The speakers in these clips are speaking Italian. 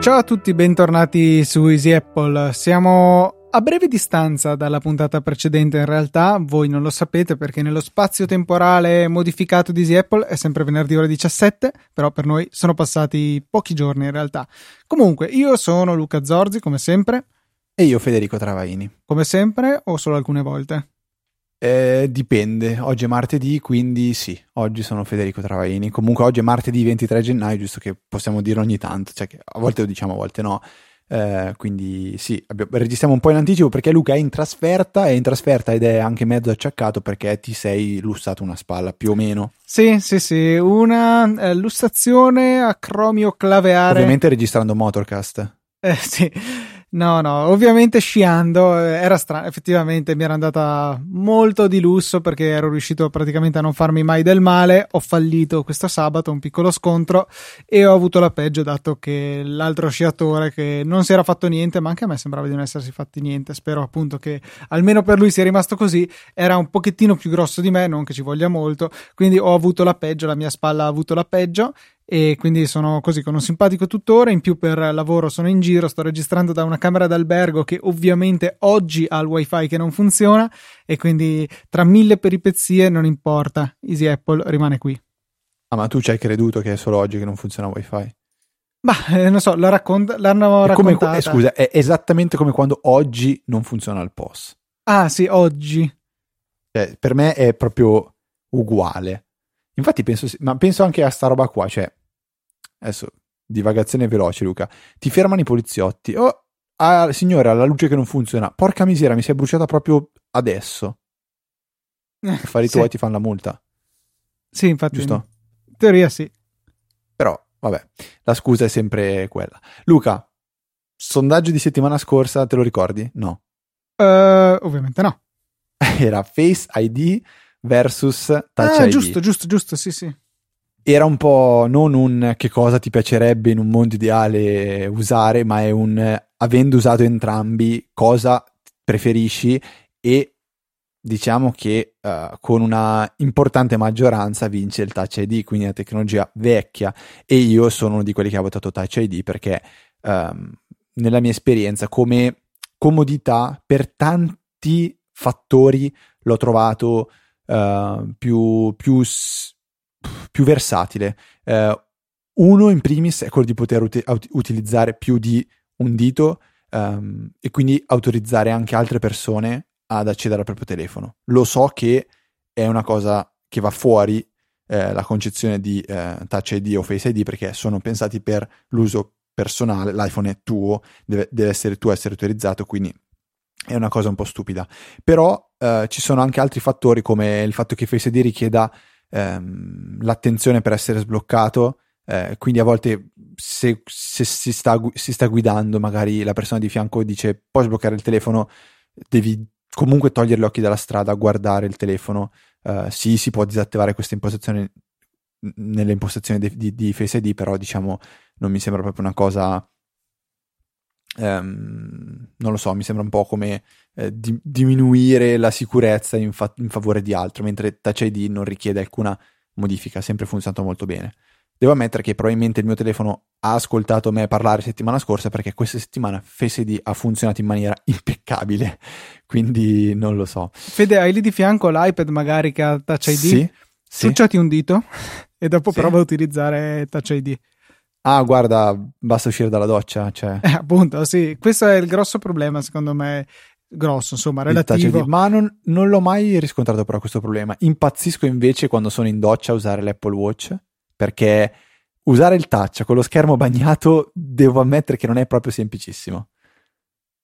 Ciao a tutti, bentornati su Easy Apple. Siamo a breve distanza dalla puntata precedente in realtà, voi non lo sapete perché nello spazio temporale modificato di Easy Apple è sempre venerdì ore 17, però per noi sono passati pochi giorni in realtà. Comunque, io sono Luca Zorzi come sempre. E io Federico Travaini. Come sempre o solo alcune volte? Eh, dipende, oggi è martedì, quindi sì, oggi sono Federico Travaini. Comunque oggi è martedì 23 gennaio, giusto che possiamo dirlo ogni tanto, cioè che a volte lo diciamo, a volte no. Eh, quindi sì, abbiamo, registriamo un po' in anticipo perché Luca è in trasferta, è in trasferta ed è anche mezzo acciaccato perché ti sei lussato una spalla, più o meno. Sì, sì, sì, una eh, lussazione a cromio claveare. Ovviamente registrando Motorcast. Eh sì No, no, ovviamente sciando eh, era strano, effettivamente mi era andata molto di lusso perché ero riuscito praticamente a non farmi mai del male, ho fallito questo sabato, un piccolo scontro e ho avuto la peggio dato che l'altro sciatore che non si era fatto niente, ma anche a me sembrava di non essersi fatti niente, spero appunto che almeno per lui sia rimasto così, era un pochettino più grosso di me, non che ci voglia molto, quindi ho avuto la peggio, la mia spalla ha avuto la peggio e quindi sono così con un simpatico tutore. In più, per lavoro sono in giro, sto registrando da una camera d'albergo che ovviamente oggi ha il wifi che non funziona. E quindi, tra mille peripezie, non importa, Easy Apple rimane qui. Ah, ma tu ci hai creduto che è solo oggi che non funziona wifi? Ma eh, non so, la raccont- l'hanno raccontata. Come, eh, scusa, è esattamente come quando oggi non funziona il POS. Ah, sì, oggi. Cioè, per me è proprio uguale. Infatti penso, ma penso anche a sta roba qua, cioè adesso divagazione veloce Luca, ti fermano i poliziotti, oh, ah, signore, ha la luce che non funziona, porca misera, mi si è bruciata proprio adesso. Eh, Affari sì. tuoi ti fanno la multa. Sì, infatti. Giusto? In teoria sì. Però, vabbè, la scusa è sempre quella. Luca, sondaggio di settimana scorsa, te lo ricordi? No. Uh, ovviamente no. Era Face ID versus Touch ah, ID. giusto, giusto, giusto, sì, sì era un po' non un che cosa ti piacerebbe in un mondo ideale usare, ma è un avendo usato entrambi cosa preferisci? E diciamo che uh, con una importante maggioranza vince il Touch ID, quindi la tecnologia vecchia. E io sono uno di quelli che ha votato Touch ID perché um, nella mia esperienza come comodità per tanti fattori l'ho trovato uh, più, più più versatile. Eh, uno in primis è quello di poter ut- utilizzare più di un dito um, e quindi autorizzare anche altre persone ad accedere al proprio telefono. Lo so che è una cosa che va fuori eh, la concezione di eh, Touch ID o Face ID perché sono pensati per l'uso personale, l'iPhone è tuo, deve, deve essere tu a essere autorizzato, quindi è una cosa un po' stupida. Però eh, ci sono anche altri fattori come il fatto che Face ID richieda ehm, l'attenzione per essere sbloccato. Eh, quindi a volte se, se si, sta, si, sta, guidando, magari la persona di fianco dice puoi sbloccare il telefono, devi comunque togliere gli occhi dalla strada, guardare il telefono. Eh, sì, si può disattivare questa impostazione nelle impostazioni di, di, di Face ID, però diciamo non mi sembra proprio una cosa ehm, non lo so, mi sembra un po' come eh, di- diminuire la sicurezza in, fa- in, favore di altro, mentre Touch ID non richiede alcuna modifica, ha sempre funzionato molto bene. Devo ammettere che probabilmente il mio telefono ha ascoltato me parlare settimana scorsa perché questa settimana Face ID ha funzionato in maniera impeccabile, quindi non lo so. Fede, hai lì di fianco l'iPad magari che ha Touch ID? Sì. Succiati sì. un dito e dopo sì. prova a utilizzare Touch ID. Ah, guarda, basta uscire dalla doccia. Cioè. Eh, appunto, sì, questo è il grosso problema, secondo me. Grosso, insomma, relativo. Di... Ma non, non, l'ho mai riscontrato però questo problema. Impazzisco invece quando sono in doccia a usare l'Apple Watch, perché usare il touch con lo schermo bagnato devo ammettere che non è proprio semplicissimo.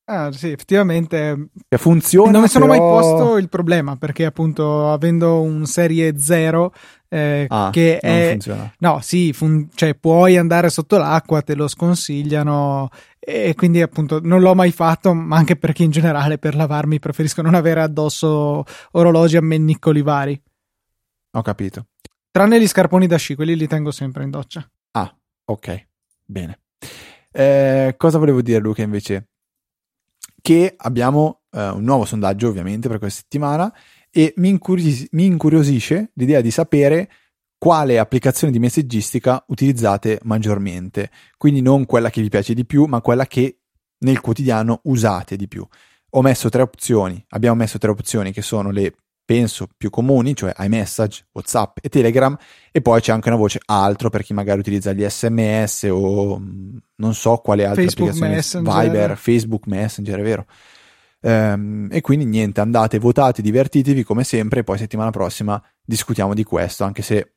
Ah, sì, effettivamente che funziona. Non mi sono però... mai posto il problema perché, appunto, avendo un serie 0 eh, ah, che è. Funziona. No, sì, fun... cioè puoi andare sotto l'acqua, te lo sconsigliano. E quindi, appunto, non l'ho mai fatto, ma anche perché in generale per lavarmi preferisco non avere addosso orologi a mennicoli vari. Ho capito. Tranne gli scarponi da sci, quelli li tengo sempre in doccia. Ah, ok, bene. Eh, cosa volevo dire, Luca, invece? Che abbiamo eh, un nuovo sondaggio ovviamente per questa settimana e mi, incurios- mi incuriosisce l'idea di sapere quale applicazione di messaggistica utilizzate maggiormente. Quindi non quella che vi piace di più, ma quella che nel quotidiano usate di più. Ho messo tre opzioni, abbiamo messo tre opzioni che sono le penso più comuni, cioè iMessage, WhatsApp e Telegram, e poi c'è anche una voce altro per chi magari utilizza gli SMS o mm, non so quale altra Facebook applicazione, Messenger. Viber, Facebook Messenger, è vero. Ehm, e quindi niente, andate, votate, divertitevi come sempre, e poi settimana prossima discutiamo di questo, anche se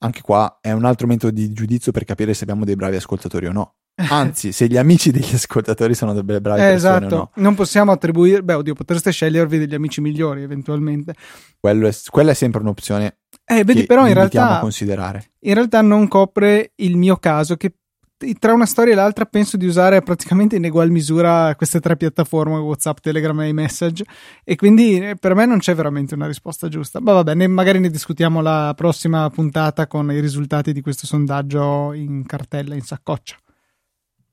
anche qua è un altro metodo di giudizio per capire se abbiamo dei bravi ascoltatori o no. Anzi, se gli amici degli ascoltatori sono delle brave Eh, persone esatto, no. non possiamo attribuire, beh, oddio, potreste scegliervi degli amici migliori eventualmente. Quello è- quella è sempre un'opzione Eh, vedi, che però in realtà, considerare. in realtà non copre il mio caso, che tra una storia e l'altra penso di usare praticamente in egual misura queste tre piattaforme, WhatsApp, Telegram e iMessage, e quindi eh, per me non c'è veramente una risposta giusta. Ma vabbè, ne- magari ne discutiamo la prossima puntata con i risultati di questo sondaggio in cartella, in saccoccia.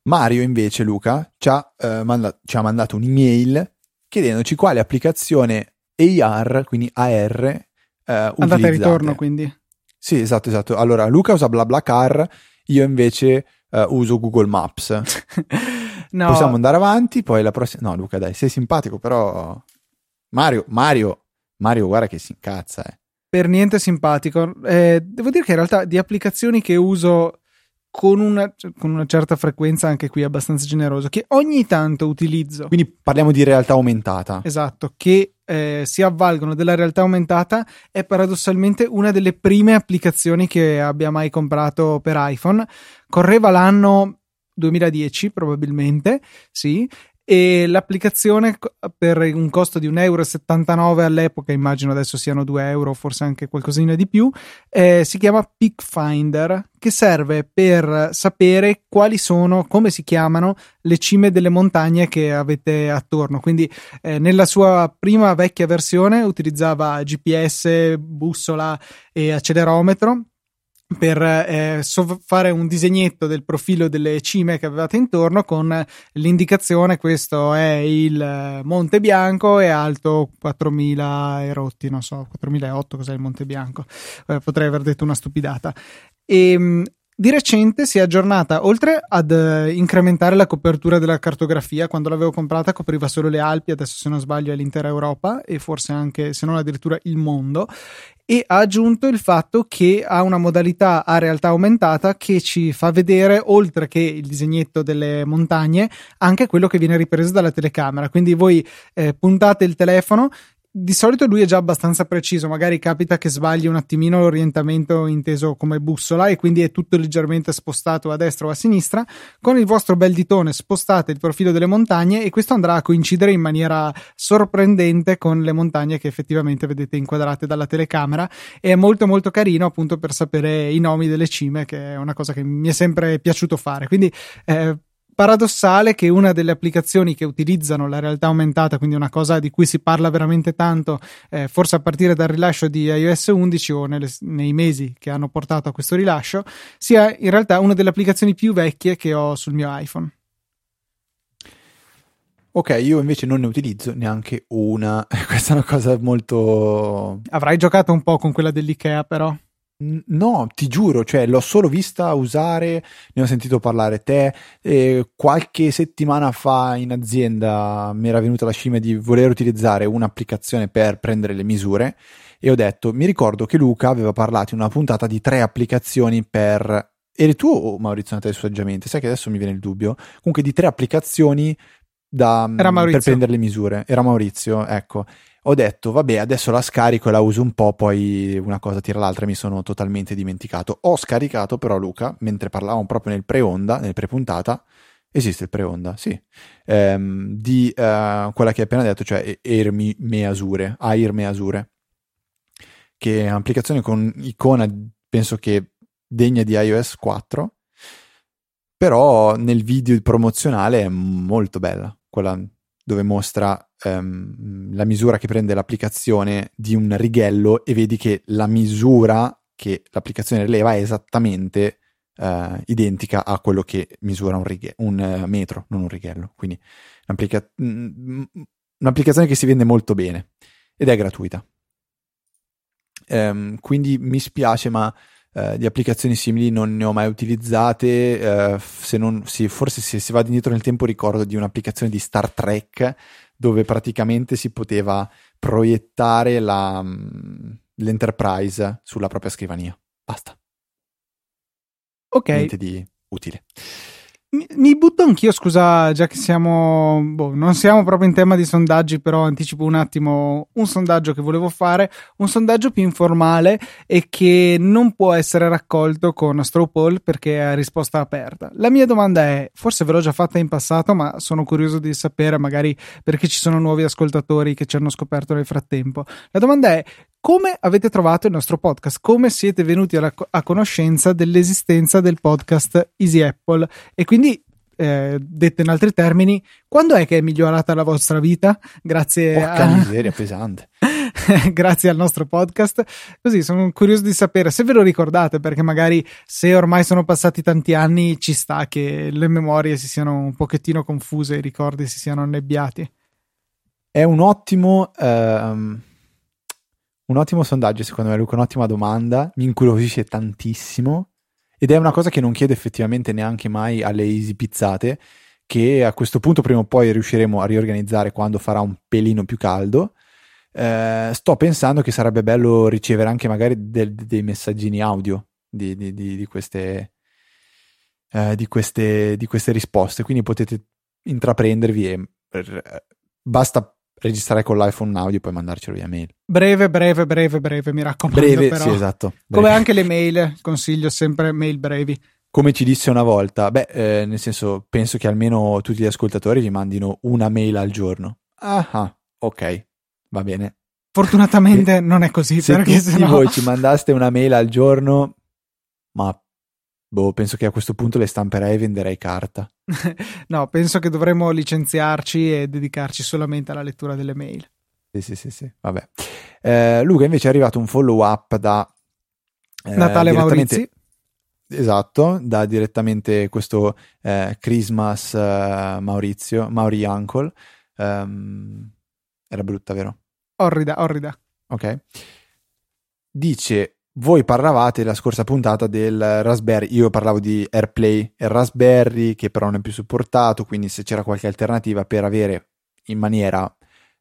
Mario invece, Luca, ci ha, eh, manda- ci ha mandato un'email chiedendoci quale applicazione AR, quindi AR, eh, Andata e ritorno, quindi. Sì, esatto, esatto. Allora, Luca usa BlaBlaCar, io invece eh, uso Google Maps. no, Possiamo andare avanti, poi la prossima... No, Luca, dai, sei simpatico, però... Mario, Mario, Mario, guarda che si incazza, eh. per niente simpatico. Eh, devo dire che in realtà di applicazioni che uso con una, con una certa frequenza, anche qui abbastanza generoso, che ogni tanto utilizzo. Quindi parliamo di realtà aumentata. Esatto, che eh, si avvalgono della realtà aumentata è paradossalmente una delle prime applicazioni che abbia mai comprato per iPhone. Correva l'anno 2010 probabilmente, sì, e l'applicazione per un costo di 1,79 euro all'epoca, immagino adesso siano 2 euro, forse anche qualcosina di più, eh, si chiama Peak Finder, che serve per sapere quali sono, come si chiamano le cime delle montagne che avete attorno. Quindi eh, nella sua prima vecchia versione utilizzava GPS, bussola e accelerometro per eh, sov- fare un disegnetto del profilo delle cime che avevate intorno con l'indicazione questo è il eh, Monte Bianco è alto 4000 e rotti non so 4008 cos'è il Monte Bianco? Eh, potrei aver detto una stupidata. E mh, di recente si è aggiornata, oltre ad eh, incrementare la copertura della cartografia, quando l'avevo comprata copriva solo le Alpi, adesso se non sbaglio è l'intera Europa e forse anche, se non addirittura il mondo, e ha aggiunto il fatto che ha una modalità a realtà aumentata che ci fa vedere, oltre che il disegnetto delle montagne, anche quello che viene ripreso dalla telecamera. Quindi voi eh, puntate il telefono, di solito lui è già abbastanza preciso, magari capita che sbagli un attimino l'orientamento inteso come bussola e quindi è tutto leggermente spostato a destra o a sinistra. Con il vostro bel ditone spostate il profilo delle montagne e questo andrà a coincidere in maniera sorprendente con le montagne che effettivamente vedete inquadrate dalla telecamera e è molto molto carino appunto per sapere i nomi delle cime che è una cosa che mi è sempre piaciuto fare. Quindi eh, paradossale che una delle applicazioni che utilizzano la realtà aumentata, quindi una cosa di cui si parla veramente tanto, eh, forse a partire dal rilascio di iOS 11 o nelle, nei mesi che hanno portato a questo rilascio, sia in realtà una delle applicazioni più vecchie che ho sul mio iPhone. Ok, io invece non ne utilizzo neanche una. Questa è una cosa molto... Avrai giocato un po' con quella dell'IKEA però. No, ti giuro, cioè l'ho solo vista usare, ne ho sentito parlare te. e qualche settimana fa in azienda mi era venuta la scimmia di voler utilizzare un'applicazione per prendere le misure e ho detto, mi ricordo che Luca aveva parlato in una puntata di tre applicazioni per... Eri tu o Maurizio Natale saggiamente? Sai che adesso mi viene il dubbio. Comunque di tre applicazioni da, per prendere le misure. Era Maurizio, ecco ho detto vabbè adesso la scarico e la uso un po' poi una cosa tira l'altra e mi sono totalmente dimenticato. Ho scaricato però Luca mentre parlavamo proprio nel pre-onda nel pre-puntata esiste il pre-onda sì ehm, di eh, quella che hai appena detto cioè Air Mi- Measure Air Measure che è un'applicazione con icona penso che degna di iOS 4 però nel video promozionale è molto bella quella dove mostra ehm, la misura che prende l'applicazione di un righello e vedi che la misura che l'applicazione rileva è esattamente eh, identica a quello che misura un, righe- un eh, metro, non un righello. Quindi un'applica- un'applicazione che si vende molto bene ed è gratuita. Um, quindi mi spiace, ma uh, di applicazioni simili non ne ho mai utilizzate. Uh, se non, sì, forse se si va indietro nel tempo ricordo di un'applicazione di Star Trek dove praticamente si poteva proiettare la, um, l'Enterprise sulla propria scrivania. Basta. Ok. Niente di utile. Mi, butto anch'io, scusa, già che siamo, boh, non siamo proprio in tema di sondaggi, però anticipo un attimo un sondaggio che volevo fare, un sondaggio più informale e che non può essere raccolto con straw poll perché è risposta aperta. La mia domanda è, forse ve l'ho già fatta in passato, ma sono curioso di sapere magari perché ci sono nuovi ascoltatori che ci hanno scoperto nel frattempo. La domanda è, come avete trovato il nostro podcast? Come siete venuti alla, a conoscenza dell'esistenza del podcast Easy Apple? E quindi, eh, detto in altri termini, quando è che è migliorata la vostra vita? Grazie Porca a... miseria pesante. grazie al nostro podcast. Così sono curioso di sapere se ve lo ricordate, perché magari se ormai sono passati tanti anni ci sta che le memorie si siano un pochettino confuse, i ricordi si siano annebbiati. È un ottimo. Um un ottimo sondaggio, secondo me, Luca, un'ottima domanda. Mi incuriosisce tantissimo. Ed è una cosa che non chiedo effettivamente neanche mai alle easy pizzate, che a questo punto prima o poi riusciremo a riorganizzare quando farà un pelino più caldo. Eh, sto pensando che sarebbe bello ricevere anche magari del, dei messaggini audio di, di, di, di queste, eh, queste, queste risposte. Quindi potete intraprendervi e basta registrare con l'iPhone un audio e poi mandarcelo via mail. Breve, breve, breve, breve, mi raccomando. Breve, però. sì, esatto. Breve. Come anche le mail, consiglio sempre mail brevi. Come ci disse una volta, beh, eh, nel senso, penso che almeno tutti gli ascoltatori vi mandino una mail al giorno. Ah, ah ok, va bene. Fortunatamente non è così, se perché tutti sennò... voi ci mandaste una mail al giorno, ma boh, penso che a questo punto le stamperei e venderei carta. no, penso che dovremmo licenziarci e dedicarci solamente alla lettura delle mail. Sì, sì, sì, sì. vabbè. Eh, Luca invece è arrivato un follow up da eh, Natale Maurizi. Esatto, da direttamente questo eh, Christmas uh, Maurizio, Mauri Uncle. Um, era brutta, vero? Orrida, orrida. Ok. Dice voi parlavate la scorsa puntata del Raspberry, io parlavo di AirPlay e Raspberry che però non è più supportato, quindi se c'era qualche alternativa per avere in maniera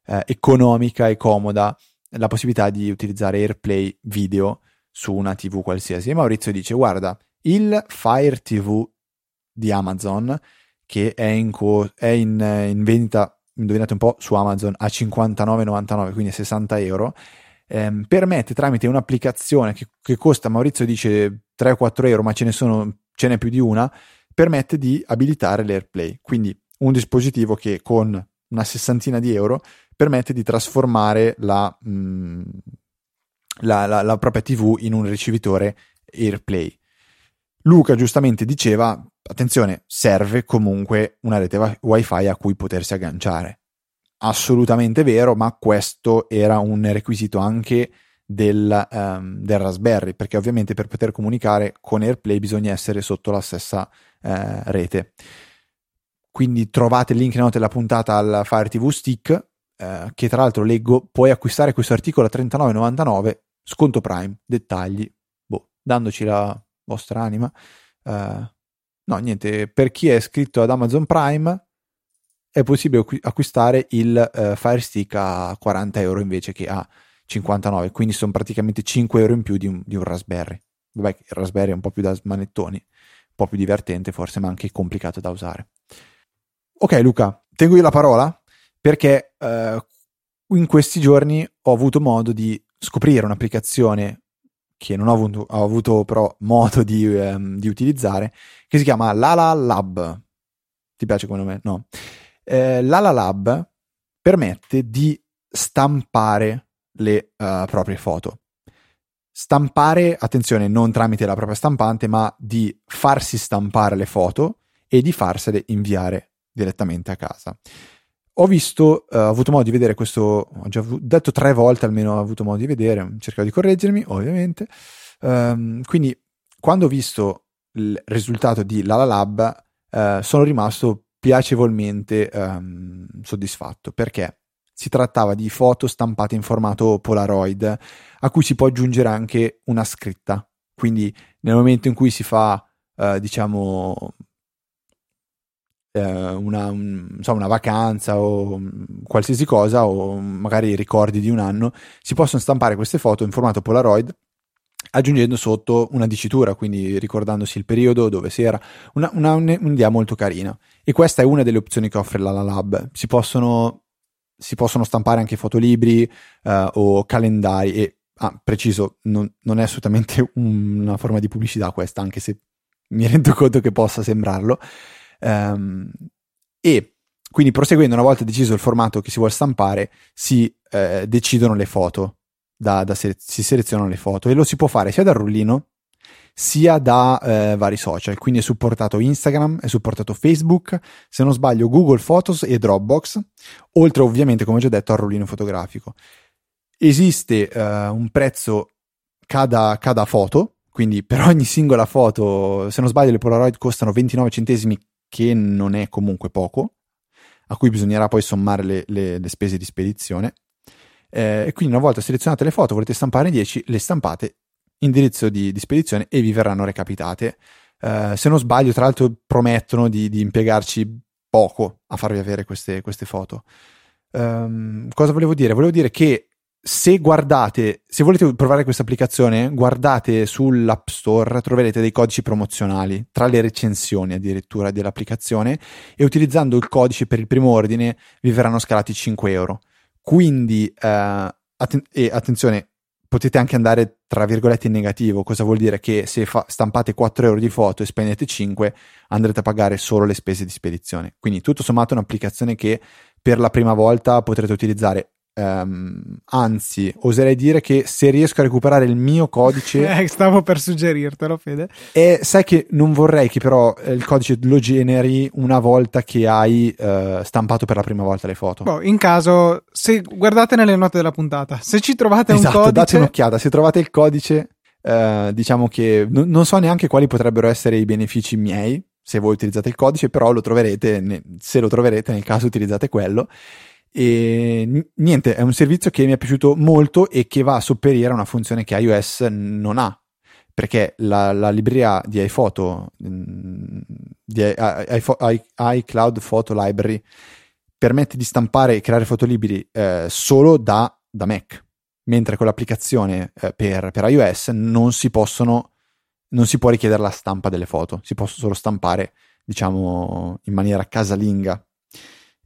eh, economica e comoda la possibilità di utilizzare AirPlay video su una TV qualsiasi. E Maurizio dice guarda, il Fire TV di Amazon che è in, co- è in, in vendita, indovinate un po', su Amazon a 59,99, quindi a 60 euro ehm, permette tramite un'applicazione che, che, costa, Maurizio dice 3-4 euro, ma ce ne sono, ce n'è più di una, permette di abilitare l'AirPlay. Quindi un dispositivo che con una sessantina di euro permette di trasformare la, mh, mm, la, la, la propria TV in un ricevitore AirPlay. Luca giustamente diceva, attenzione, serve comunque una rete wifi a cui potersi agganciare assolutamente vero, ma questo era un requisito anche del, um, del, Raspberry, perché ovviamente per poter comunicare con AirPlay bisogna essere sotto la stessa uh, rete. Quindi trovate il link in note della puntata al Fire TV Stick, uh, che tra l'altro leggo, puoi acquistare questo articolo a 39,99, sconto Prime, dettagli, boh, dandoci la vostra anima. Uh, no, niente, per chi è iscritto ad Amazon Prime è possibile acquistare il uh, Fire Stick a 40 euro invece che a 59, quindi sono praticamente 5 euro in più di un, di un Raspberry. Vabbè, il Raspberry è un po' più da smanettoni, un po' più divertente forse, ma anche complicato da usare. Ok Luca, tengo io la parola perché uh, in questi giorni ho avuto modo di scoprire un'applicazione che non ho avuto, ho avuto però modo di, um, di utilizzare, che si chiama Lala Lab. Ti piace come nome? No eh, l'Ala Lab permette di stampare le uh, proprie foto. Stampare, attenzione, non tramite la propria stampante, ma di farsi stampare le foto e di farsele inviare direttamente a casa. Ho visto, uh, ho avuto modo di vedere questo, ho già detto tre volte almeno ho avuto modo di vedere, cercherò di correggermi ovviamente. Um, quindi quando ho visto il risultato di Lala Lab uh, sono rimasto piacevolmente um, soddisfatto perché si trattava di foto stampate in formato Polaroid a cui si può aggiungere anche una scritta. Quindi nel momento in cui si fa, uh, diciamo, uh, una, un, insomma, una vacanza o qualsiasi cosa o magari ricordi di un anno, si possono stampare queste foto in formato Polaroid aggiungendo sotto una dicitura, quindi ricordandosi il periodo dove si era, una, una, un'idea molto carina. E questa è una delle opzioni che offre la Lab. Si possono, si possono stampare anche fotolibri uh, o calendari e, ah, preciso, non, non, è assolutamente una forma di pubblicità questa, anche se mi rendo conto che possa sembrarlo. Um, e quindi proseguendo, una volta deciso il formato che si vuole stampare, si eh, decidono le foto da, da sele- si selezionano le foto e lo si può fare sia dal rullino sia da eh, vari social, quindi è supportato Instagram, è supportato Facebook, se non sbaglio Google Photos e Dropbox, oltre ovviamente come ho già detto al rullino fotografico. Esiste eh, un prezzo cada, cada foto, quindi per ogni singola foto, se non sbaglio le Polaroid costano 29 centesimi, che non è comunque poco, a cui bisognerà poi sommare le, le, le spese di spedizione. Eh, quindi una volta selezionate le foto, volete stampare 10, le stampate, indirizzo di, di spedizione e vi verranno recapitate. Eh, se non sbaglio, tra l'altro, promettono di, di impiegarci poco a farvi avere queste, queste foto. Um, cosa volevo dire? Volevo dire che se guardate, se volete provare questa applicazione, guardate sull'App Store, troverete dei codici promozionali tra le recensioni addirittura dell'applicazione e utilizzando il codice per il primo ordine vi verranno scalati 5 euro. Quindi, eh, atten- e attenzione, potete anche andare tra virgolette in negativo, cosa vuol dire che se fa- stampate 4 euro di foto e spendete 5 andrete a pagare solo le spese di spedizione. Quindi tutto sommato è un'applicazione che per la prima volta potrete utilizzare Um, anzi, oserei dire che se riesco a recuperare il mio codice. Eh, stavo per suggerirtelo, Fede. E sai che non vorrei che però eh, il codice lo generi una volta che hai uh, stampato per la prima volta le foto. Boh, in caso, se guardate nelle note della puntata, se ci trovate esatto, un codice. date un'occhiata. Se trovate il codice, uh, diciamo che n- non so neanche quali potrebbero essere i benefici miei. Se voi utilizzate il codice, però lo troverete, ne- se lo troverete, nel caso utilizzate quello e niente, è un servizio che mi è piaciuto molto e che va a sopperire a una funzione che iOS non ha. Perché la, la libreria di iPhoto, di iCloud Photo Library, permette di stampare e creare fotolibri eh, solo da, da, Mac, mentre con l'applicazione eh, per, per, iOS non si possono, non si può richiedere la stampa delle foto, si possono solo stampare, diciamo, in maniera casalinga.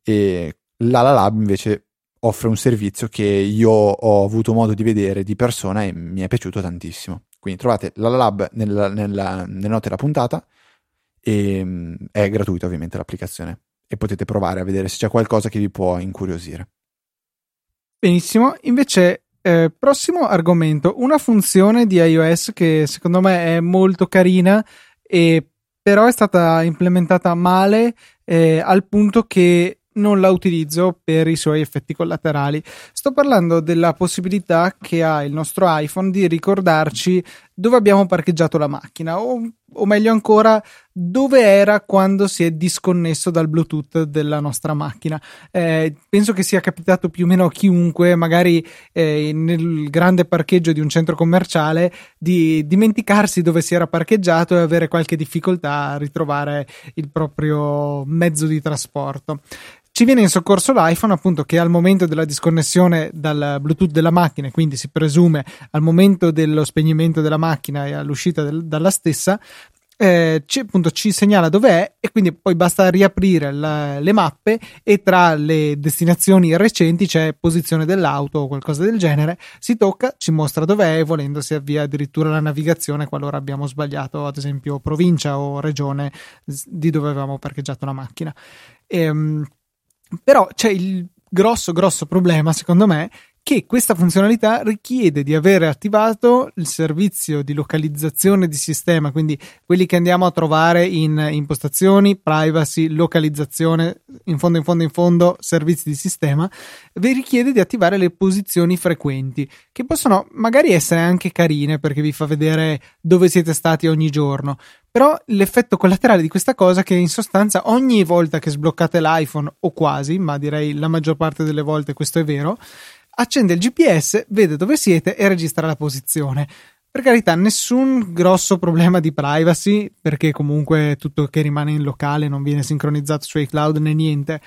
E L'Ala Lab invece offre un servizio che io ho avuto modo di vedere di persona e mi è piaciuto tantissimo. Quindi trovate l'Ala Lab nella, nella, nelle note della puntata e mm, è gratuita ovviamente l'applicazione e potete provare a vedere se c'è qualcosa che vi può incuriosire. Benissimo, invece eh, prossimo argomento, una funzione di iOS che secondo me è molto carina e però è stata implementata male eh, al punto che non la utilizzo per i suoi effetti collaterali. Sto parlando della possibilità che ha il nostro iPhone di ricordarci dove abbiamo parcheggiato la macchina o, o, meglio ancora dove era quando si è disconnesso dal Bluetooth della nostra macchina. Eh, penso che sia capitato più o meno a chiunque, magari eh, nel grande parcheggio di un centro commerciale, di dimenticarsi dove si era parcheggiato e avere qualche difficoltà a ritrovare il proprio mezzo di trasporto. Ci viene in soccorso l'iPhone, appunto, che al momento della disconnessione dal Bluetooth della macchina, quindi si presume al momento dello spegnimento della macchina e all'uscita del, dalla stessa, eh, ci, appunto, ci segnala dove è e quindi poi basta riaprire la, le mappe e tra le destinazioni recenti c'è posizione dell'auto o qualcosa del genere, si tocca, ci mostra dove è e volendo si avvia addirittura la navigazione qualora abbiamo sbagliato ad esempio provincia o regione di dove avevamo parcheggiato la macchina. E, ehm, però c'è il grosso, grosso problema, secondo me, che questa funzionalità richiede di avere attivato il servizio di localizzazione di sistema, quindi quelli che andiamo a trovare in impostazioni, privacy, localizzazione, in fondo in fondo in fondo servizi di sistema, vi richiede di attivare le posizioni frequenti, che possono magari essere anche carine perché vi fa vedere dove siete stati ogni giorno, però l'effetto collaterale di questa cosa è che in sostanza ogni volta che sbloccate l'iPhone o quasi, ma direi la maggior parte delle volte questo è vero, accende il GPS, vede dove siete e registra la posizione. Per carità, nessun grosso problema di privacy, perché comunque tutto che rimane in locale non viene sincronizzato su iCloud né niente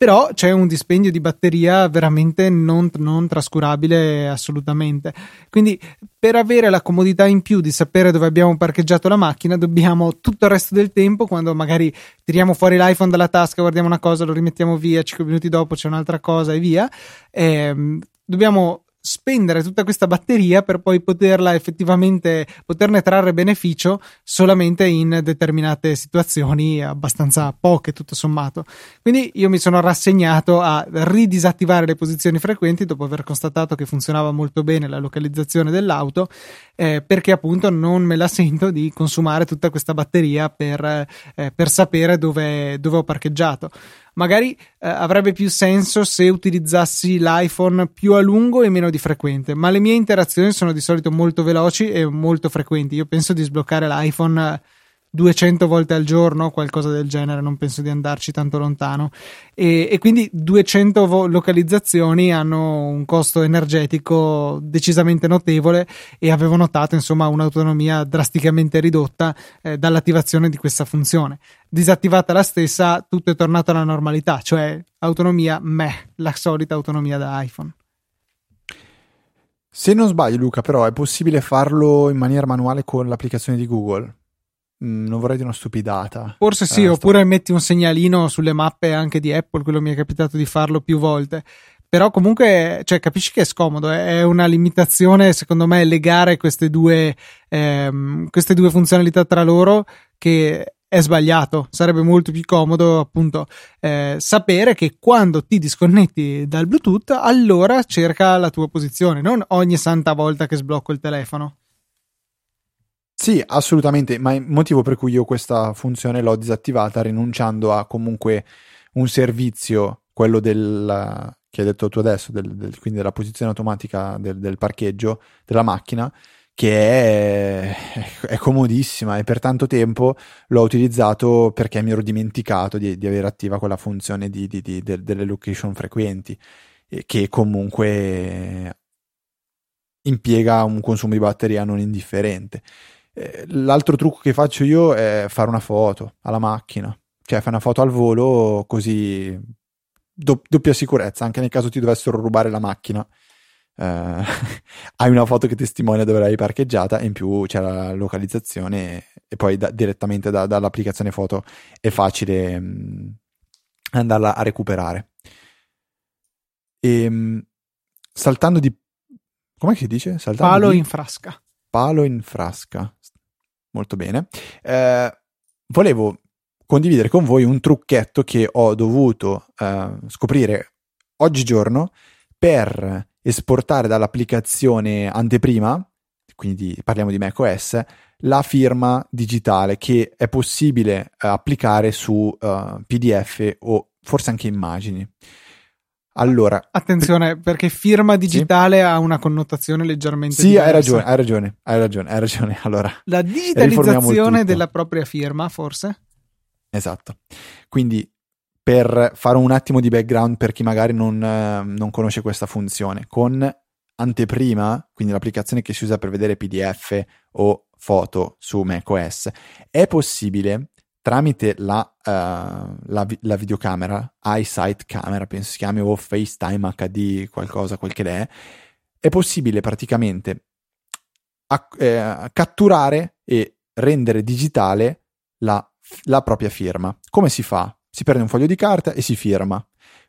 però c'è un dispendio di batteria veramente non, non, trascurabile assolutamente. Quindi per avere la comodità in più di sapere dove abbiamo parcheggiato la macchina, dobbiamo tutto il resto del tempo, quando magari tiriamo fuori l'iPhone dalla tasca, guardiamo una cosa, lo rimettiamo via, 5 minuti dopo c'è un'altra cosa e via, ehm, dobbiamo spendere tutta questa batteria per poi poterla effettivamente poterne trarre beneficio solamente in determinate situazioni abbastanza poche tutto sommato. Quindi io mi sono rassegnato a ridisattivare le posizioni frequenti dopo aver constatato che funzionava molto bene la localizzazione dell'auto eh, perché appunto non me la sento di consumare tutta questa batteria per, eh, per sapere dove, dove ho parcheggiato magari eh, avrebbe più senso se utilizzassi l'iPhone più a lungo e meno di frequente, ma le mie interazioni sono di solito molto veloci e molto frequenti. Io penso di sbloccare l'iPhone 200 volte al giorno, qualcosa del genere, non penso di andarci tanto lontano. E, e quindi 200 vo- localizzazioni hanno un costo energetico decisamente notevole e avevo notato insomma un'autonomia drasticamente ridotta eh, dall'attivazione di questa funzione. Disattivata la stessa, tutto è tornato alla normalità, cioè autonomia meh, la solita autonomia da iPhone. Se non sbaglio, Luca, però è possibile farlo in maniera manuale con l'applicazione di Google. Mm, non vorrei dire una stupidata. Forse sì, eh, oppure sto... metti un segnalino sulle mappe anche di Apple, quello mi è capitato di farlo più volte. Però comunque, cioè, capisci che è scomodo, eh? è una limitazione, secondo me, legare queste due, ehm, queste due funzionalità tra loro che è sbagliato. Sarebbe molto più comodo, appunto, eh, sapere che quando ti disconnetti dal Bluetooth, allora cerca la tua posizione, non ogni santa volta che sblocco il telefono. Sì, assolutamente, ma il motivo per cui io questa funzione l'ho disattivata rinunciando a comunque un servizio, quello del, che hai detto tu adesso, del, del, quindi della posizione automatica del, del, parcheggio della macchina, che è, è, comodissima e per tanto tempo l'ho utilizzato perché mi ero dimenticato di, di avere attiva quella funzione di, di, delle location frequenti, che comunque impiega un consumo di batteria non indifferente. Eh, l'altro trucco che faccio io è fare una foto alla macchina, cioè fai una foto al volo così do- doppia sicurezza, anche nel caso ti dovessero rubare la macchina. Eh, hai una foto che testimonia dove l'hai parcheggiata e in più c'è la localizzazione e poi da- direttamente da- dall'applicazione foto è facile mh, mm, andarla a recuperare. E, ehm, mh, saltando di... Come si dice? Saltando Palo di... in frasca. Palo in frasca molto bene. Eh, volevo condividere con voi un trucchetto che ho dovuto eh, scoprire oggigiorno per esportare dall'applicazione anteprima, quindi parliamo di macOS, la firma digitale che è possibile eh, applicare su eh, PDF o forse anche immagini. Allora, attenzione perché firma digitale sì? ha una connotazione leggermente sì, diversa. hai ragione, hai ragione, hai ragione, hai ragione. Allora, la digitalizzazione della propria firma, forse? Esatto. Quindi per fare un attimo di background per chi magari non, eh, non conosce questa funzione, con anteprima, quindi l'applicazione che si usa per vedere PDF o foto su macOS, è possibile tramite la, uh, la, la, videocamera, iSight camera, penso si chiami, o FaceTime HD, qualcosa, quel che è, è possibile praticamente a, eh, catturare e rendere digitale la, la propria firma. Come si fa? Si prende un foglio di carta e si firma.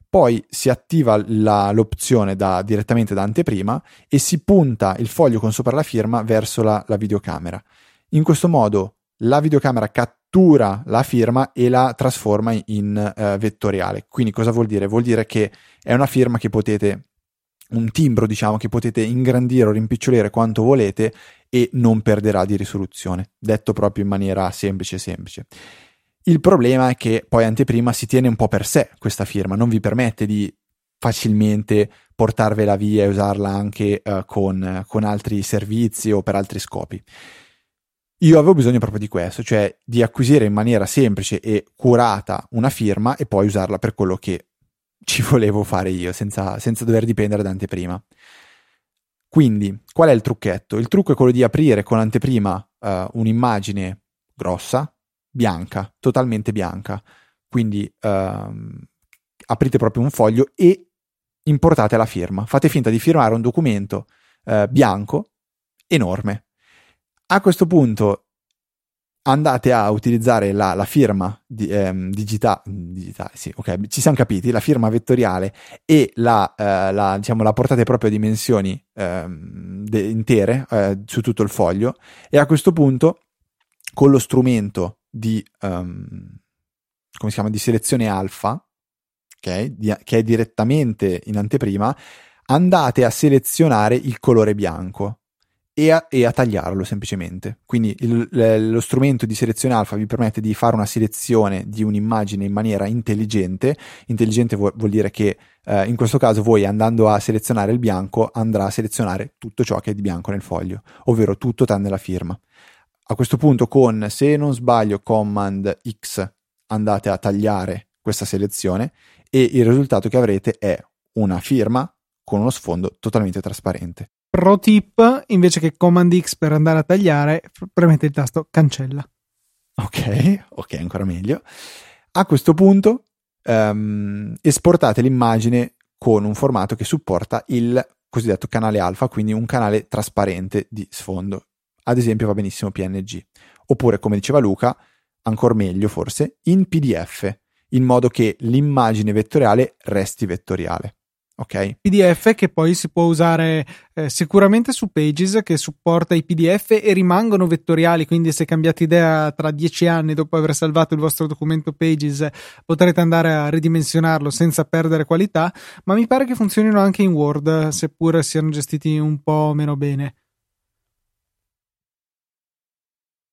Poi si attiva la, l'opzione da, direttamente da anteprima e si punta il foglio con sopra la firma verso la, la videocamera. In questo modo la videocamera cattura cattura la firma e la trasforma in uh, vettoriale. Quindi cosa vuol dire? Vuol dire che è una firma che potete un timbro, diciamo, che potete ingrandire o rimpicciolire quanto volete e non perderà di risoluzione, detto proprio in maniera semplice semplice. Il problema è che poi anteprima si tiene un po' per sé questa firma, non vi permette di facilmente portarvela via e usarla anche uh, con, con altri servizi o per altri scopi. Io avevo bisogno proprio di questo, cioè di acquisire in maniera semplice e curata una firma e poi usarla per quello che ci volevo fare io, senza, senza dover dipendere da anteprima. Quindi, qual è il trucchetto? Il trucco è quello di aprire con anteprima uh, un'immagine grossa, bianca, totalmente bianca. Quindi uh, aprite proprio un foglio e importate la firma. Fate finta di firmare un documento eh, bianco enorme. A questo punto andate a utilizzare la, la firma di, ehm, digita- digitale, sì, ok, ci siamo capiti, la firma vettoriale e la, eh, la, diciamo, la portate proprio a dimensioni ehm, de- intere eh, su tutto il foglio e a questo punto con lo strumento di, um, come si chiama, di selezione alfa okay, di, che è direttamente in anteprima, andate a selezionare il colore bianco e a, e a tagliarlo semplicemente. Quindi il, lo strumento di selezione alfa vi permette di fare una selezione di un'immagine in maniera intelligente. Intelligente vuol, vuol dire che eh, in questo caso voi andando a selezionare il bianco andrà a selezionare tutto ciò che è di bianco nel foglio, ovvero tutto tranne la firma. A questo punto con, se non sbaglio, Command X andate a tagliare questa selezione e il risultato che avrete è una firma con uno sfondo totalmente trasparente. Pro tip, invece che Command X per andare a tagliare, premete il tasto cancella. Ok, ok, ancora meglio. A questo punto um, esportate l'immagine con un formato che supporta il cosiddetto canale alfa, quindi un canale trasparente di sfondo. Ad esempio va benissimo PNG. Oppure, come diceva Luca, ancora meglio forse, in PDF in modo che l'immagine vettoriale resti vettoriale. Ok? PDF che poi si può usare eh, sicuramente su Pages che supporta i PDF e rimangono vettoriali, quindi se cambiate idea tra dieci anni dopo aver salvato il vostro documento Pages potrete andare a ridimensionarlo senza perdere qualità, ma mi pare che funzionino anche in Word, seppur siano gestiti un po' meno bene.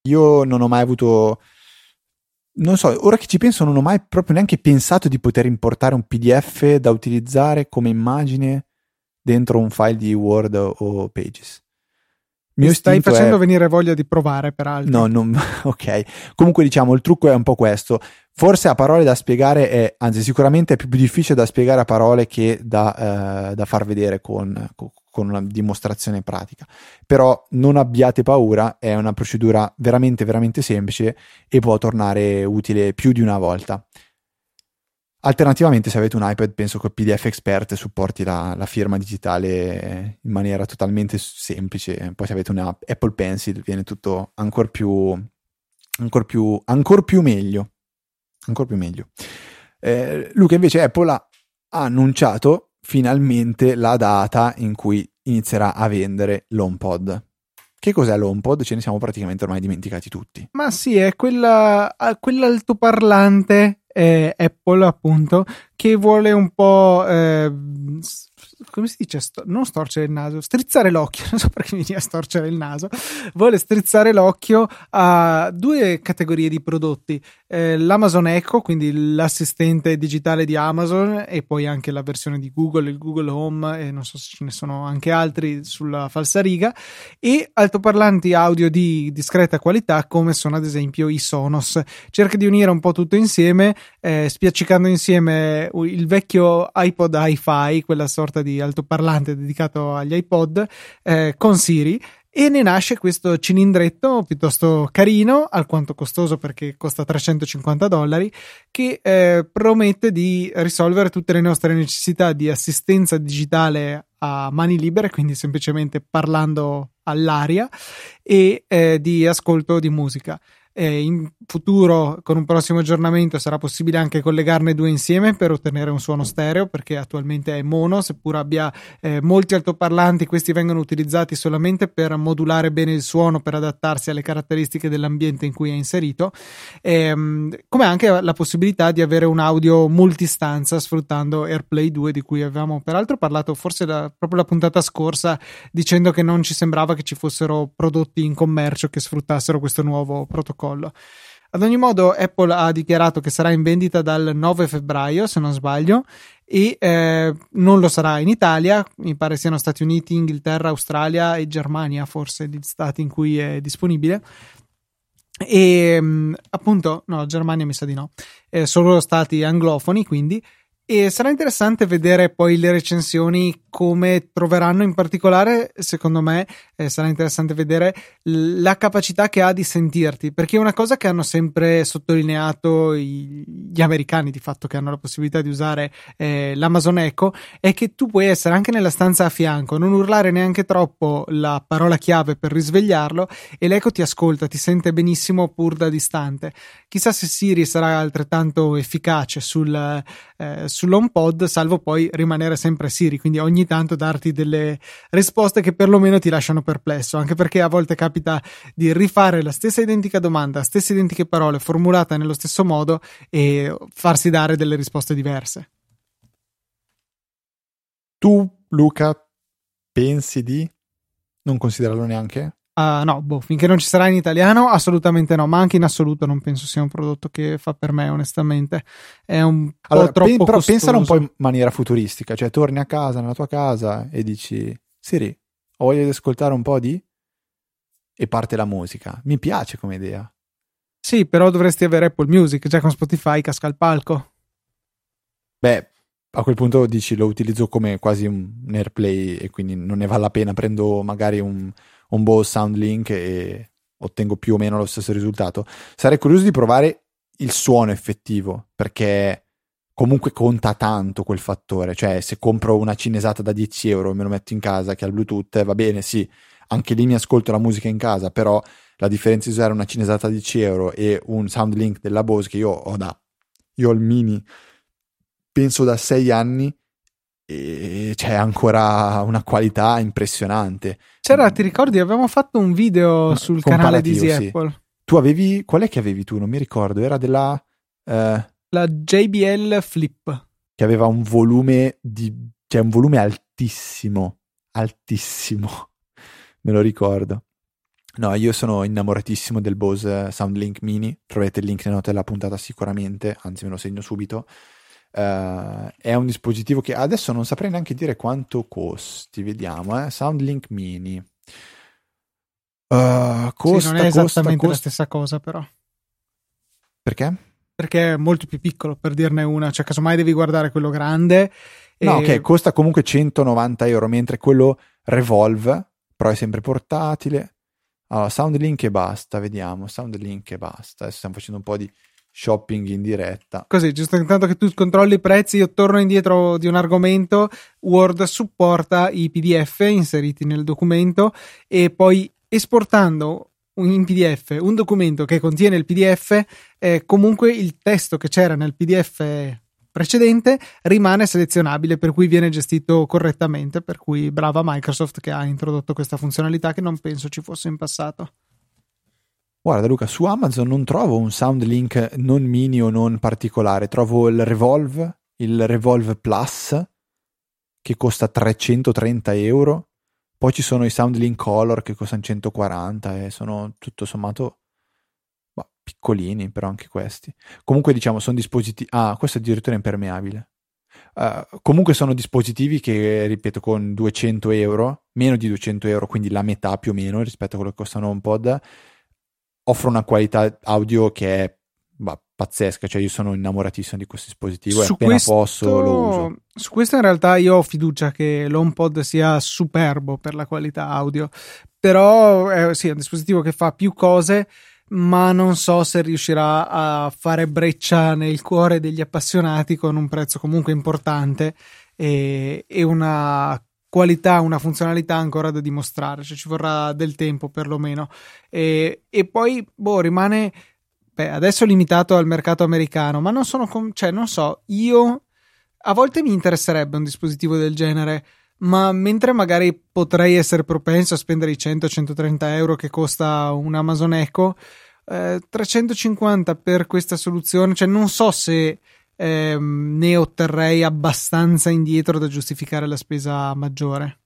Io non ho mai avuto non so, ora che ci penso non ho mai proprio neanche pensato di poter importare un PDF da utilizzare come immagine dentro un file di Word o Pages. Mi stai facendo è... venire voglia di provare, peraltro. No, non... ok. Comunque, diciamo, il trucco è un po' questo. Forse a parole da spiegare è, anzi, sicuramente è più difficile da spiegare a parole che da, eh, da far vedere con, con una dimostrazione pratica. Però non abbiate paura, è una procedura veramente, veramente semplice e può tornare utile più di una volta. Alternativamente, se avete un iPad, penso che PDF Expert supporti la, la, firma digitale in maniera totalmente semplice. Poi, se avete una Apple Pencil, viene tutto ancora più, ancora più, ancora più meglio. Ancora più meglio. Eh, Luca, invece, Apple ha annunciato finalmente la data in cui inizierà a vendere l'HomePod. Che cos'è l'HomePod? Ce ne siamo praticamente ormai dimenticati tutti. Ma sì, è quella, quell'altoparlante eh, Apple, appunto, che vuole un po'. Eh, come si dice? Sto- non storcere il naso, strizzare l'occhio. Non so perché mi viene a storcere il naso. Vuole strizzare l'occhio a due categorie di prodotti: eh, l'Amazon Echo, quindi l'assistente digitale di Amazon, e poi anche la versione di Google, il Google Home, e non so se ce ne sono anche altri sulla falsariga, e altoparlanti audio di discreta qualità, come sono ad esempio i Sonos. Cerca di unire un po' tutto insieme, eh, spiaccicando insieme il vecchio iPod hi-fi, quella sorta di altoparlante dedicato agli iPod, eh, con Siri e ne nasce questo cilindretto piuttosto carino, alquanto costoso perché costa 350 dollari, che eh, promette di risolvere tutte le nostre necessità di assistenza digitale a mani libere, quindi semplicemente parlando all'aria, e eh, di ascolto di musica. Eh, in futuro con un prossimo aggiornamento sarà possibile anche collegarne due insieme per ottenere un suono stereo perché attualmente è mono seppur abbia eh, molti altoparlanti questi vengono utilizzati solamente per modulare bene il suono per adattarsi alle caratteristiche dell'ambiente in cui è inserito ehm, come anche la possibilità di avere un audio multistanza sfruttando AirPlay 2 di cui avevamo peraltro parlato forse da, proprio la puntata scorsa dicendo che non ci sembrava che ci fossero prodotti in commercio che sfruttassero questo nuovo protocollo. Ad ogni modo, Apple ha dichiarato che sarà in vendita dal 9 febbraio, se non sbaglio, e eh, non lo sarà in Italia. Mi pare siano Stati Uniti, Inghilterra, Australia e Germania, forse gli stati in cui è disponibile. E mm, appunto, no, Germania mi sa di no, eh, solo stati anglofoni, quindi e sarà interessante vedere poi le recensioni come troveranno in particolare, secondo me, eh, sarà interessante vedere la capacità che ha di sentirti, perché una cosa che hanno sempre sottolineato i, gli americani, di fatto che hanno la possibilità di usare eh, l'Amazon Echo, è che tu puoi essere anche nella stanza a fianco, non urlare neanche troppo la parola chiave per risvegliarlo e l'Echo ti ascolta, ti sente benissimo pur da distante. Chissà se Siri sarà altrettanto efficace sul, eh, sull'HomePod, salvo poi rimanere sempre Siri, quindi ogni tanto darti delle risposte che perlomeno ti lasciano perplesso, anche perché a volte capita di rifare la stessa identica domanda, stesse identiche parole formulate nello stesso modo e farsi dare delle risposte diverse. Tu, Luca, pensi di non considerarlo neanche? Uh, no, boh, finché non ci sarà in italiano, assolutamente no, ma anche in assoluto non penso sia un prodotto che fa per me, onestamente. È un allora, po' troppo pen, Però costoso. pensalo un po' in maniera futuristica, cioè torni a casa, nella tua casa e dici Siri, ho voglia di ascoltare un po' di... e parte la musica. Mi piace come idea. Sì, però dovresti avere Apple Music, già con Spotify casca il palco. Beh, a quel punto dici lo utilizzo come quasi un AirPlay e quindi non ne vale la pena, prendo magari un un Bose Soundlink e ottengo più o meno lo stesso risultato. Sarei curioso di provare il suono effettivo, perché comunque conta tanto quel fattore. Cioè, se compro una cinesata da 10 euro e me lo metto in casa che ha il Bluetooth, va bene, sì, anche lì mi ascolto la musica in casa, però la differenza di usare una cinesata da 10 euro e un Soundlink della Bose che io ho da... Io ho il mini, penso da 6 anni, c'è ancora una qualità impressionante. C'era, ti ricordi, avevamo fatto un video sul canale di Easy sì. Apple. Tu avevi, qual è che avevi tu? Non mi ricordo, era della... Uh, la JBL Flip. Che aveva un volume di... cioè un volume altissimo, altissimo, me lo ricordo. No, io sono innamoratissimo del Bose Soundlink Mini, troverete il link nelle note della puntata sicuramente, anzi me lo segno subito. Uh, è un dispositivo che adesso non saprei neanche dire quanto costi, vediamo, eh? Soundlink Mini. Uh, costa, sì, non è esattamente costa, la stessa cosa, però. Perché? Perché è molto più piccolo, per dirne una. Cioè, casomai devi guardare quello grande. No, e... ok, costa comunque 190 euro, mentre quello Revolve, però è sempre portatile. Allora, Soundlink e basta, vediamo. Soundlink e basta. Adesso stiamo facendo un po' di shopping in diretta. Così, giusto intanto che tu controlli i prezzi, io torno indietro di un argomento. Word supporta i PDF inseriti nel documento e poi esportando in PDF un documento che contiene il PDF, eh, comunque il testo che c'era nel PDF precedente rimane selezionabile, per cui viene gestito correttamente. Per cui brava Microsoft che ha introdotto questa funzionalità che non penso ci fosse in passato. Guarda Luca, su Amazon non trovo un Soundlink non mini o non particolare, trovo il Revolve, il Revolve Plus, che costa 330 euro, poi ci sono i Soundlink Color che costano 140 e sono tutto sommato bah, piccolini, però anche questi. Comunque diciamo sono dispositivi... Ah, questo è addirittura impermeabile. Uh, comunque sono dispositivi che, ripeto, con 200 euro, meno di 200 euro, quindi la metà più o meno rispetto a quello che costano un pod, offre una qualità audio che è bah, pazzesca, cioè io sono innamoratissimo di questo dispositivo su e appena questo, posso lo uso. Su questo in realtà io ho fiducia che l'HomePod sia superbo per la qualità audio, però eh, sì, è un dispositivo che fa più cose, ma non so se riuscirà a fare breccia nel cuore degli appassionati con un prezzo comunque importante e, e una qualità, una funzionalità ancora da dimostrare, cioè ci vorrà del tempo perlomeno. E, e poi, boh, rimane beh, adesso limitato al mercato americano, ma non sono, com- cioè, non so, io a volte mi interesserebbe un dispositivo del genere, ma mentre magari potrei essere propenso a spendere i 100-130 euro che costa un Amazon Echo, eh, 350 per questa soluzione, cioè non so se eh, ne otterrei abbastanza indietro da giustificare la spesa maggiore.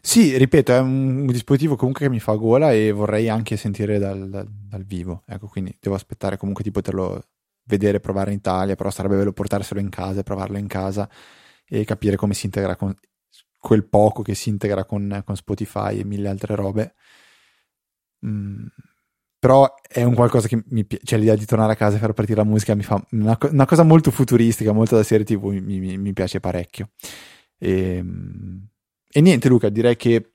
Sì, ripeto, è un dispositivo comunque che mi fa gola e vorrei anche sentire dal, dal, dal vivo. Ecco, quindi devo aspettare comunque di poterlo vedere, provare in Italia, però sarebbe bello portarselo in casa e provarlo in casa e capire come si integra con quel poco che si integra con, con Spotify e mille altre robe. Mm, però è un qualcosa che mi piace, cioè l'idea di tornare a casa e far partire la musica mi fa una, una cosa molto futuristica, molto da serie tv, mi, mi, mi piace parecchio. E, ehm, e niente, Luca, direi che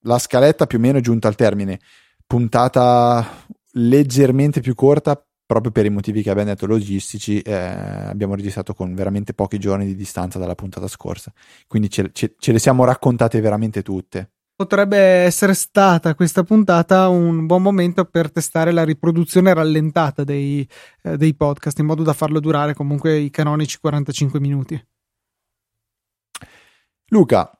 la scaletta più o meno è giunta al termine. Puntata leggermente più corta, proprio per i motivi che abbiamo detto logistici, eh, abbiamo registrato con veramente pochi giorni di distanza dalla puntata scorsa. Quindi ce, ce, ce le siamo raccontate veramente tutte potrebbe essere stata questa puntata un buon momento per testare la riproduzione rallentata dei, eh, dei, podcast in modo da farlo durare comunque i canonici 45 minuti. Luca,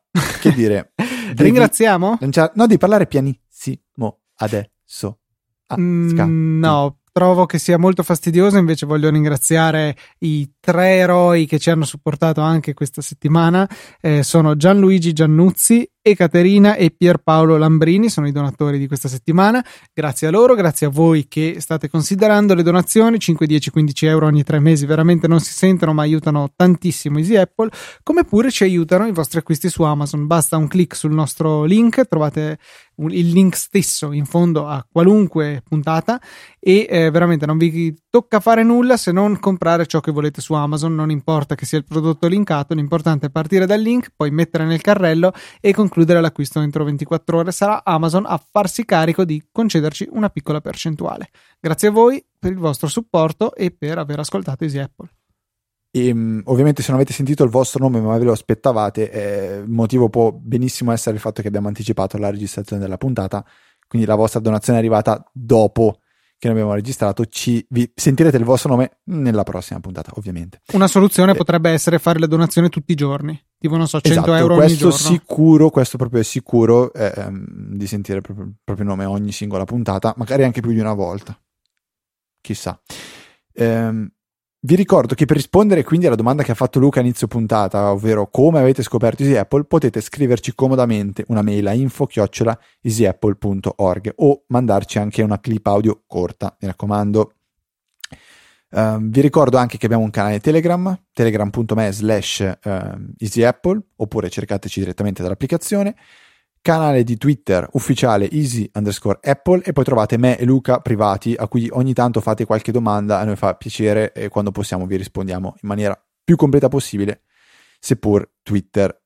che dire? Ringraziamo? Lanciare... No, di parlare pianissimo adesso. Ah, mm, no, trovo che sia molto fastidioso. Invece voglio ringraziare i tre eroi che ci hanno supportato anche questa settimana. Eh, sono Gianluigi Giannuzzi, Ekaterina e Pierpaolo Lambrini sono i donatori di questa settimana. Grazie a loro, grazie a voi che state considerando le donazioni, 5, 10, 15 euro ogni tre mesi, veramente non si sentono ma aiutano tantissimo Easy Apple, come pure ci aiutano i vostri acquisti su Amazon. Basta un clic sul nostro link, trovate il link stesso in fondo a qualunque puntata e eh, veramente non vi tocca fare nulla se non comprare ciò che volete su Amazon, non importa che sia il prodotto linkato, l'importante è partire dal link, poi mettere nel carrello e concludere l'acquisto entro 24 ore. Sarà Amazon a farsi carico di concederci una piccola percentuale. Grazie a voi per il vostro supporto e per aver ascoltato Easy Apple. E, ehm, ovviamente se non avete sentito il vostro nome ma ve lo aspettavate, eh, il motivo può benissimo essere il fatto che abbiamo anticipato la registrazione della puntata, quindi la vostra donazione è arrivata dopo che noi abbiamo registrato, ci, vi, sentirete il vostro nome nella prossima puntata, ovviamente. Una soluzione eh, potrebbe essere fare le donazioni tutti i giorni, tipo non so, 100 esatto, euro ogni giorno. sicuro, questo proprio è sicuro eh, di sentire il proprio, proprio nome ogni singola puntata, magari anche più di una volta. Chissà. Ehm, vi ricordo che per rispondere quindi alla domanda che ha fatto Luca a inizio puntata, ovvero come avete scoperto Easy Apple, potete scriverci comodamente una mail a info-easyapple.org o mandarci anche una clip audio corta, mi raccomando. Uh, vi ricordo anche che abbiamo un canale Telegram, telegram.me slash uh, easyapple, oppure cercateci direttamente dall'applicazione canale di Twitter ufficiale easy underscore apple e poi trovate me e Luca privati a cui ogni tanto fate qualche domanda a noi fa piacere e quando possiamo vi rispondiamo in maniera più completa possibile seppur Twitter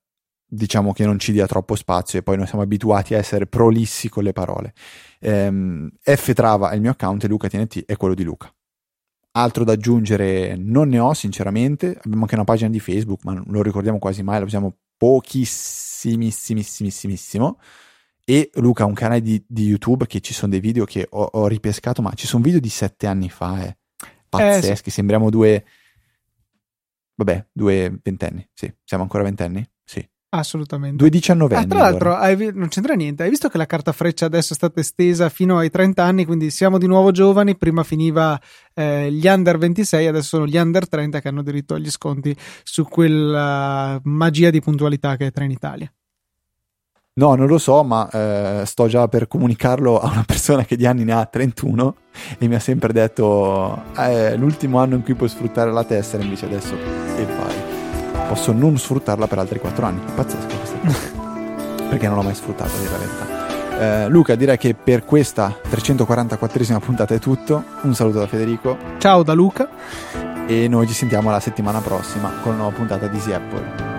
diciamo che non ci dia troppo spazio e poi noi siamo abituati a essere prolissi con le parole. Ehm, F Trava è il mio account e Luca TNT è quello di Luca. Altro da aggiungere non ne ho sinceramente. Abbiamo anche una pagina di Facebook ma non lo ricordiamo quasi mai la usiamo pochissimissimissimo e Luca ha un canale di, di, YouTube che ci sono dei video che ho, ho, ripescato ma ci sono video di sette anni fa eh. pazzeschi, eh, sì. sembriamo due vabbè, due ventenni sì, siamo ancora ventenni? Assolutamente. Due diciannovenni. Ah, tra l'altro, hai, non c'entra niente. Hai visto che la carta freccia adesso è stata estesa fino ai 30 anni, quindi siamo di nuovo giovani. Prima finiva eh, gli under 26, adesso sono gli under 30 che hanno diritto agli sconti su quella magia di puntualità che è Trenitalia. No, non lo so, ma eh, sto già per comunicarlo a una persona che di anni ne ha 31 e mi ha sempre detto eh, l'ultimo anno in cui puoi sfruttare la tessera, invece adesso che fai? Posso non sfruttarla per altri 4 anni. Pazzesco questa cosa. Perché non l'ho mai sfruttata, dire la verità. Eh, Luca, direi che per questa 344esima puntata è tutto. Un saluto da Federico. Ciao da Luca. E noi ci sentiamo la settimana prossima con una nuova puntata di Easy Apple.